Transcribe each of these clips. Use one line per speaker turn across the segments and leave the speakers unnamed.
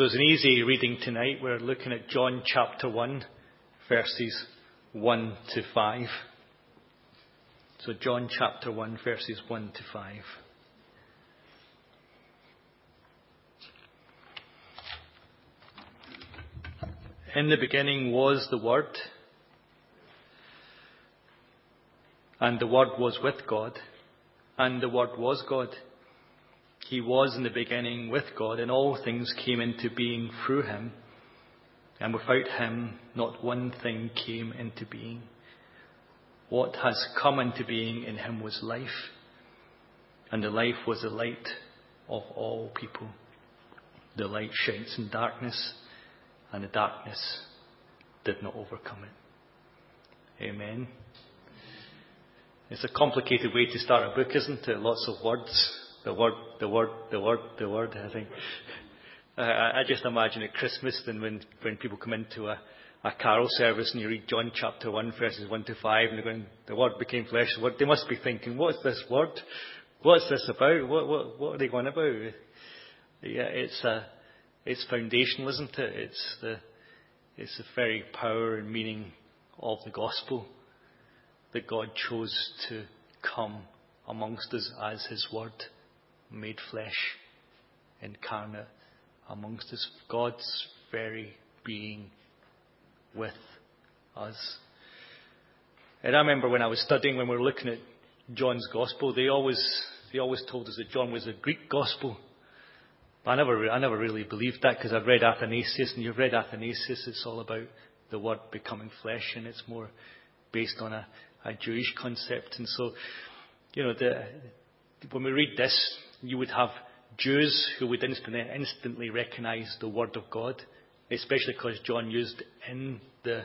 So it's an easy reading tonight. We're looking at John chapter 1, verses 1 to 5. So John chapter 1, verses 1 to 5. In the beginning was the Word, and the Word was with God, and the Word was God. He was in the beginning with God, and all things came into being through him. And without him, not one thing came into being. What has come into being in him was life, and the life was the light of all people. The light shines in darkness, and the darkness did not overcome it. Amen. It's a complicated way to start a book, isn't it? Lots of words the word, the word, the word, the word. I think. I, just imagine at Christmas, then when when people come into a a carol service and you read John chapter 1 verses 1 to 5 and they're going, the word became flesh, they must be thinking, what's this word? What's this about? What, what, what are they going about? Yeah, it's a, it's foundational, isn't it? It's the, it's the very power and meaning of the gospel that God chose to come amongst us as His word made flesh, incarnate amongst us, God's very being with us. And I remember when I was studying, when we were looking at John's Gospel, they always, they always told us that John was a Greek Gospel. But I never, I never really believed that because I've read Athanasius, and you've read Athanasius, it's all about the Word becoming flesh, and it's more based on a, a Jewish concept. And so, you know, the, when we read this, you would have Jews who would instantly, recognize the Word of God, especially because John used in the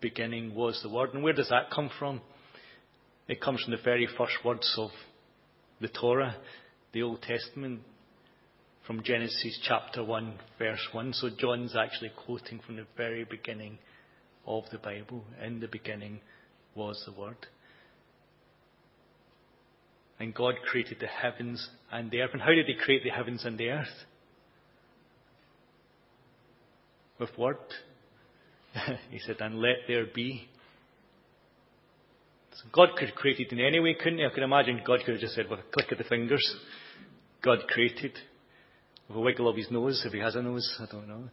beginning was the Word. And where does that come from? It comes from the very first words of the Torah, the Old Testament, from Genesis chapter 1, verse 1. So John's actually quoting from the very beginning of the Bible. In the beginning was the Word. And God created the heavens and the earth. And how did He create the heavens and the earth? With what? he said, and let there be. So God could have created in any way, couldn't He? I can imagine God could have just said, with a click of the fingers, God created. With a wiggle of His nose, if He has a nose, I don't know.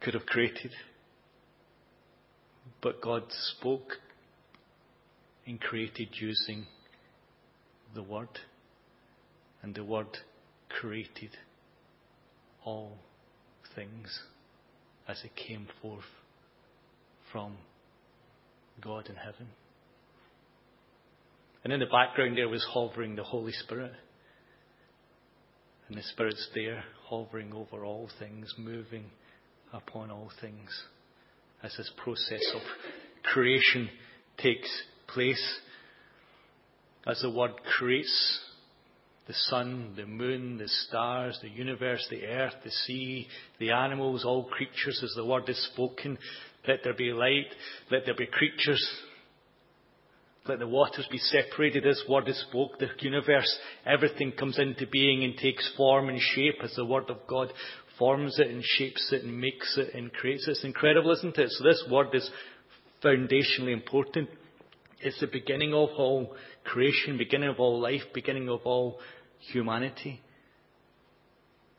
Could have created. But God spoke and created using the Word, and the Word created all things as it came forth from God in heaven. And in the background there was hovering the Holy Spirit. And the Spirit's there, hovering over all things, moving upon all things as this process of creation takes place as the Word creates the sun, the moon, the stars, the universe, the earth, the sea, the animals, all creatures, as the Word is spoken. Let there be light, let there be creatures, let the waters be separated as Word is spoke, the universe, everything comes into being and takes form and shape as the Word of God forms it and shapes it and makes it and creates it. It's incredible, isn't it? So this Word is foundationally important. It's the beginning of all creation, beginning of all life, beginning of all humanity.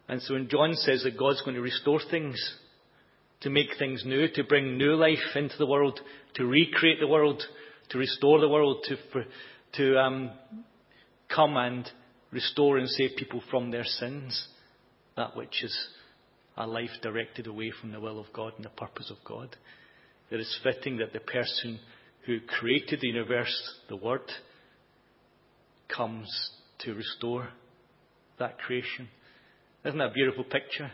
And so when John says that God's going to restore things, to make things new, to bring new life into the world, to recreate the world, to restore the world, to, to um, come and restore and save people from their sins, that which is a life directed away from the will of God and the purpose of God. It is fitting that the person who created the universe, the Word, comes to restore that creation. Isn't that a beautiful picture?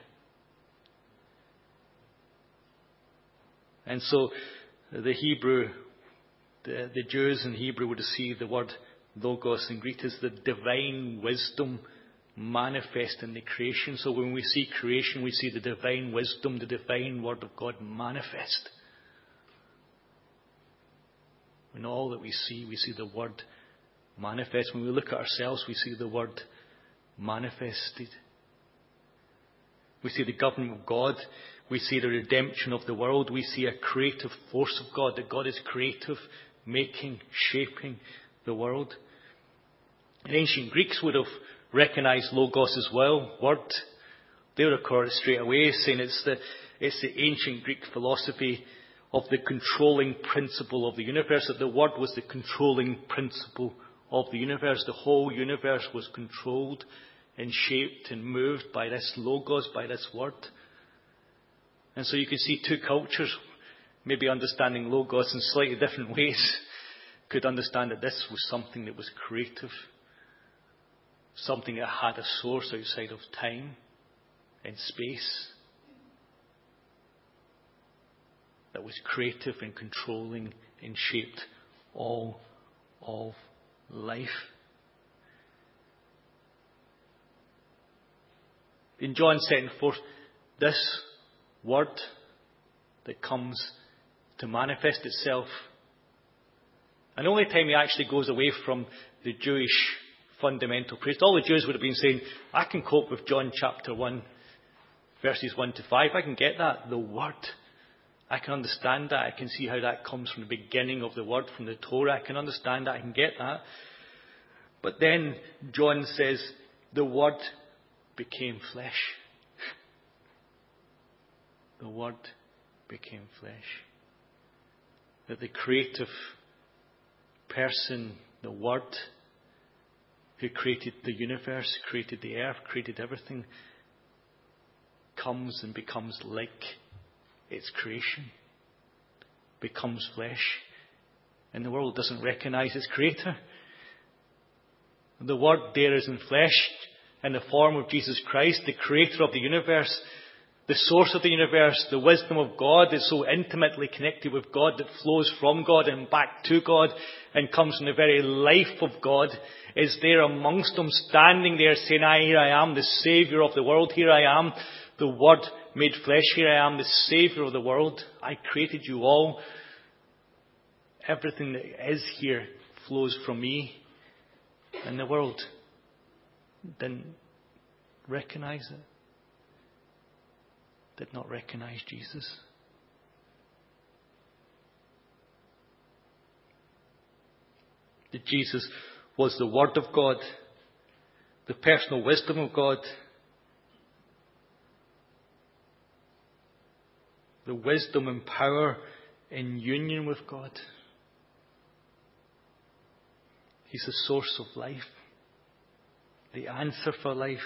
And so the Hebrew, the, the Jews in Hebrew would see the word logos in Greek as the divine wisdom manifest in the creation. So when we see creation, we see the divine wisdom, the divine word of God manifest. In all that we see, we see the Word manifest. When we look at ourselves, we see the Word manifested. We see the government of God. We see the redemption of the world. We see a creative force of God, that God is creative, making, shaping the world. The ancient Greeks would have recognized Logos as well, word. They would have caught it straight away, saying it's the, it's the ancient Greek philosophy of the controlling principle of the universe, that the word was the controlling principle of the universe. The whole universe was controlled and shaped and moved by this Logos, by this word. And so you can see two cultures, maybe understanding Logos in slightly different ways, could understand that this was something that was creative, something that had a source outside of time and space, that was creative and controlling and shaped all of life. In John setting forth this word that comes to manifest itself. And the only time he actually goes away from the Jewish fundamental priest, all the Jews would have been saying, I can cope with John chapter 1, verses 1 to 5. I can get that. The Word. I can understand that. I can see how that comes from the beginning of the Word, from the Torah. I can understand that. I can get that. But then John says, the Word became flesh the Word became flesh. That the creative person, the Word, who created the universe, created the earth, created everything, comes and becomes like its creation, becomes flesh, and the world doesn't recognize its creator. The Word there is in flesh in the form of Jesus Christ, the creator of the universe, the source of the universe, the wisdom of God is so intimately connected with God that flows from God and back to God and comes from the very life of God is there amongst them standing there saying, I, here I am, the Saviour of the world, here I am, the Word made flesh, here I am, the Saviour of the world. I created you all. Everything that is here flows from me. And the world didn't recognize it did not recognize Jesus. That Jesus was the Word of God, the personal wisdom of God, the wisdom and power in union with God. He's the source of life, the answer for life,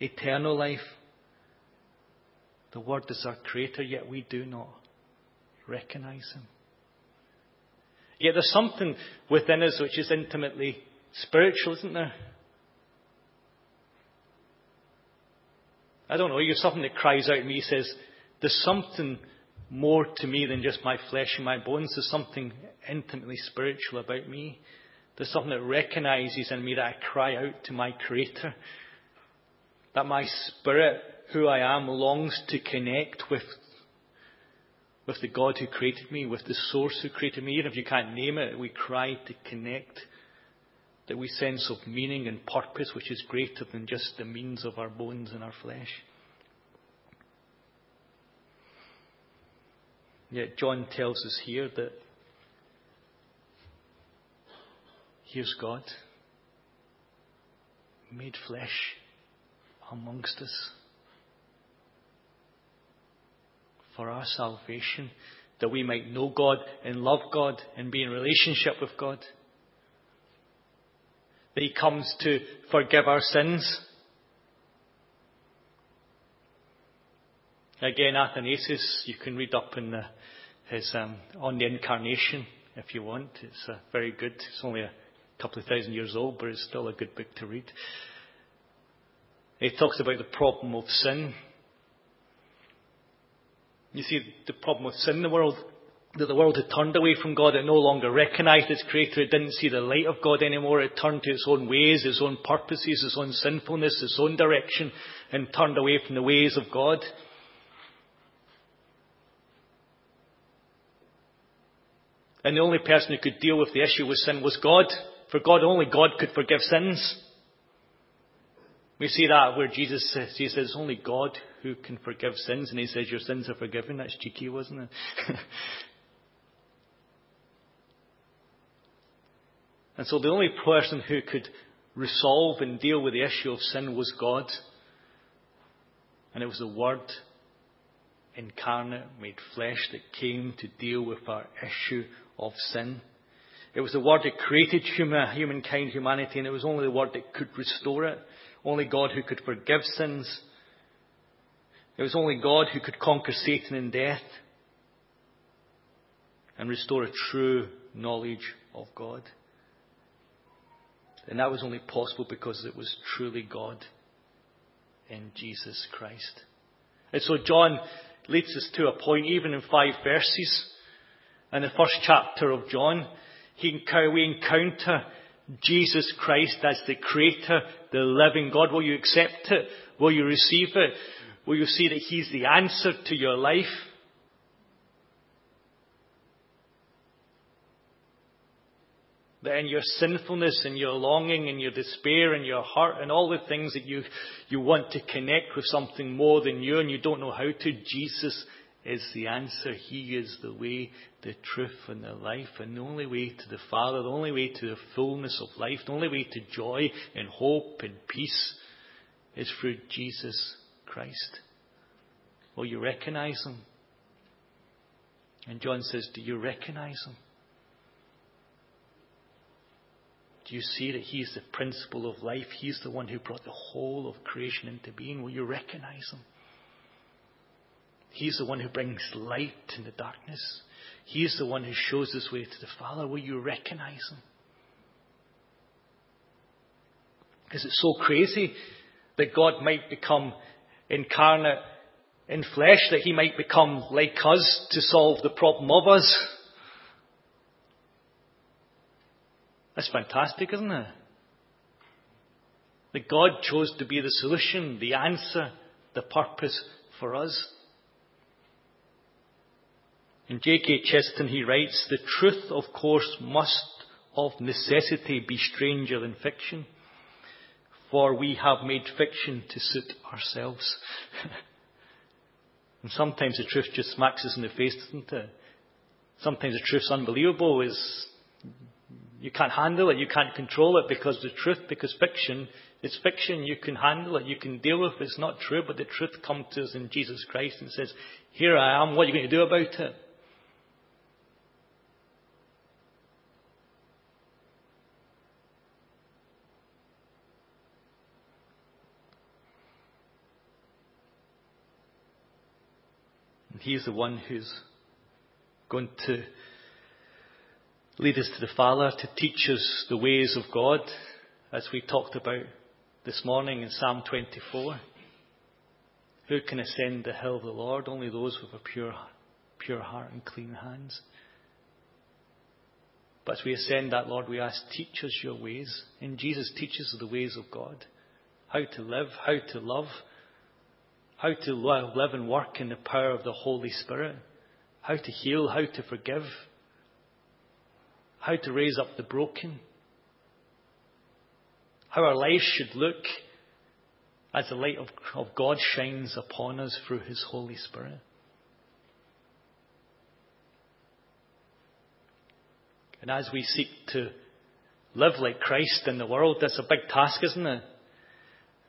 eternal life. The Word is our Creator, yet we do not recognize Him. Yet there's something within us which is intimately spiritual, isn't there? I don't know, you're something that cries out in me, says, there's something more to me than just my flesh and my bones. There's something intimately spiritual about me. There's something that recognizes in me that I cry out to my Creator. That my spirit who I am longs to connect with, with the God who created me, with the source who created me. Even if you can't name it, we cry to connect. That we sense of meaning and purpose which is greater than just the means of our bones and our flesh. Yet John tells us here that here's God made flesh amongst us. for our salvation, that we might know God and love God and be in relationship with God. That He comes to forgive our sins. Again, Athanasius, you can read up in the, his um, on the incarnation if you want. It's uh, very good. It's only a couple of thousand years old, but it's still a good book to read. He talks about the problem of sin you see, the problem with sin in the world, that the world had turned away from God. It no longer recognized its creator. It didn't see the light of God anymore. It turned to its own ways, its own purposes, its own sinfulness, its own direction, and turned away from the ways of God. And the only person who could deal with the issue with sin was God. For God, only God could forgive sins. We see that where Jesus says, he says, only God who can forgive sins, and he says, your sins are forgiven. That's cheeky, wasn't it? and so the only person who could resolve and deal with the issue of sin was God. And it was the Word incarnate, made flesh, that came to deal with our issue of sin. It was the Word that created human, humankind, humanity, and it was only the Word that could restore it. Only God who could forgive sins. It was only God who could conquer Satan and death and restore a true knowledge of God. And that was only possible because it was truly God in Jesus Christ. And so John leads us to a point, even in five verses, in the first chapter of John, we encounter Jesus Christ as the Creator, the living God. Will you accept it? Will you receive it? Will you see that He's the answer to your life? That in your sinfulness and your longing and your despair and your heart and all the things that you, you want to connect with something more than you and you don't know how to, Jesus is the answer. He is the way, the truth and the life and the only way to the Father, the only way to the fullness of life, the only way to joy and hope and peace is through Jesus Christ. Will you recognize Him? And John says, do you recognize Him? Do you see that He's the principle of life? He's the one who brought the whole of creation into being. Will you recognize Him? He's the one who brings light in the darkness. He's the one who shows us way to the Father. Will you recognize Him? Is it so crazy that God might become incarnate in flesh, that He might become like us to solve the problem of us? That's fantastic, isn't it? That God chose to be the solution, the answer, the purpose for us. In G.K. Chesterton he writes, the truth of course must of necessity be stranger than fiction, for we have made fiction to suit ourselves. and sometimes the truth just smacks us in the face, doesn't it? Sometimes the truth's unbelievable, is you can't handle it. You can't control it because the truth, because fiction is fiction. You can handle it. You can deal with it. It's not true, but the truth comes to us in Jesus Christ and says, here I am. What are you going to do about it? He's the one who's going to lead us to the Father, to teach us the ways of God, as we talked about this morning in Psalm 24. Who can ascend the hill of the Lord? Only those with a pure, pure heart and clean hands. But as we ascend that, Lord, we ask, teach us your ways. And Jesus teaches us the ways of God. How to live, how to love, how to live and work in the power of the Holy Spirit, how to heal, how to forgive, how to raise up the broken, how our lives should look as the light of, of God shines upon us through His Holy Spirit. And as we seek to live like Christ in the world, that's a big task, isn't it?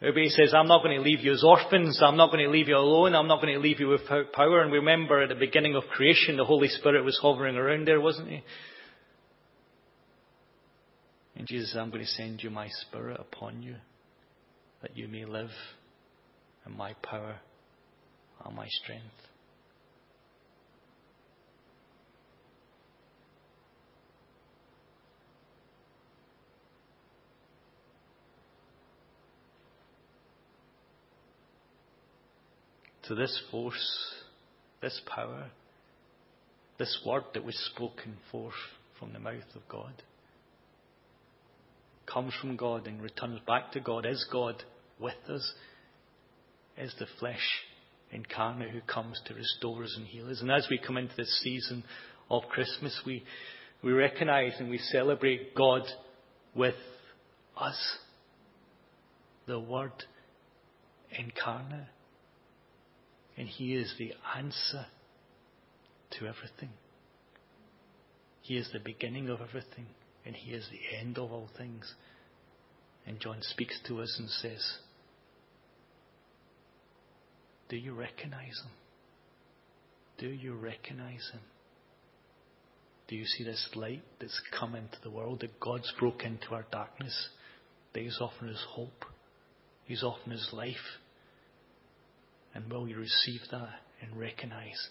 Everybody says, I'm not going to leave you as orphans. I'm not going to leave you alone. I'm not going to leave you without power. And remember at the beginning of creation, the Holy Spirit was hovering around there, wasn't he? And Jesus said, I'm going to send you my Spirit upon you that you may live in my power and my strength. To this force, this power, this word that was spoken forth from the mouth of God comes from God and returns back to God, is God with us, is the flesh incarnate who comes to restore us and heal us. And as we come into this season of Christmas, we, we recognize and we celebrate God with us. The Word incarnate. And He is the answer to everything. He is the beginning of everything, and He is the end of all things. And John speaks to us and says, Do you recognize Him? Do you recognize Him? Do you see this light that's come into the world, that God's broke into our darkness, that He's offering hope, He's offering us life? And will you receive that and recognize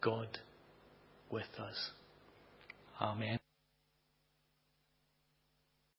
God with us? Amen.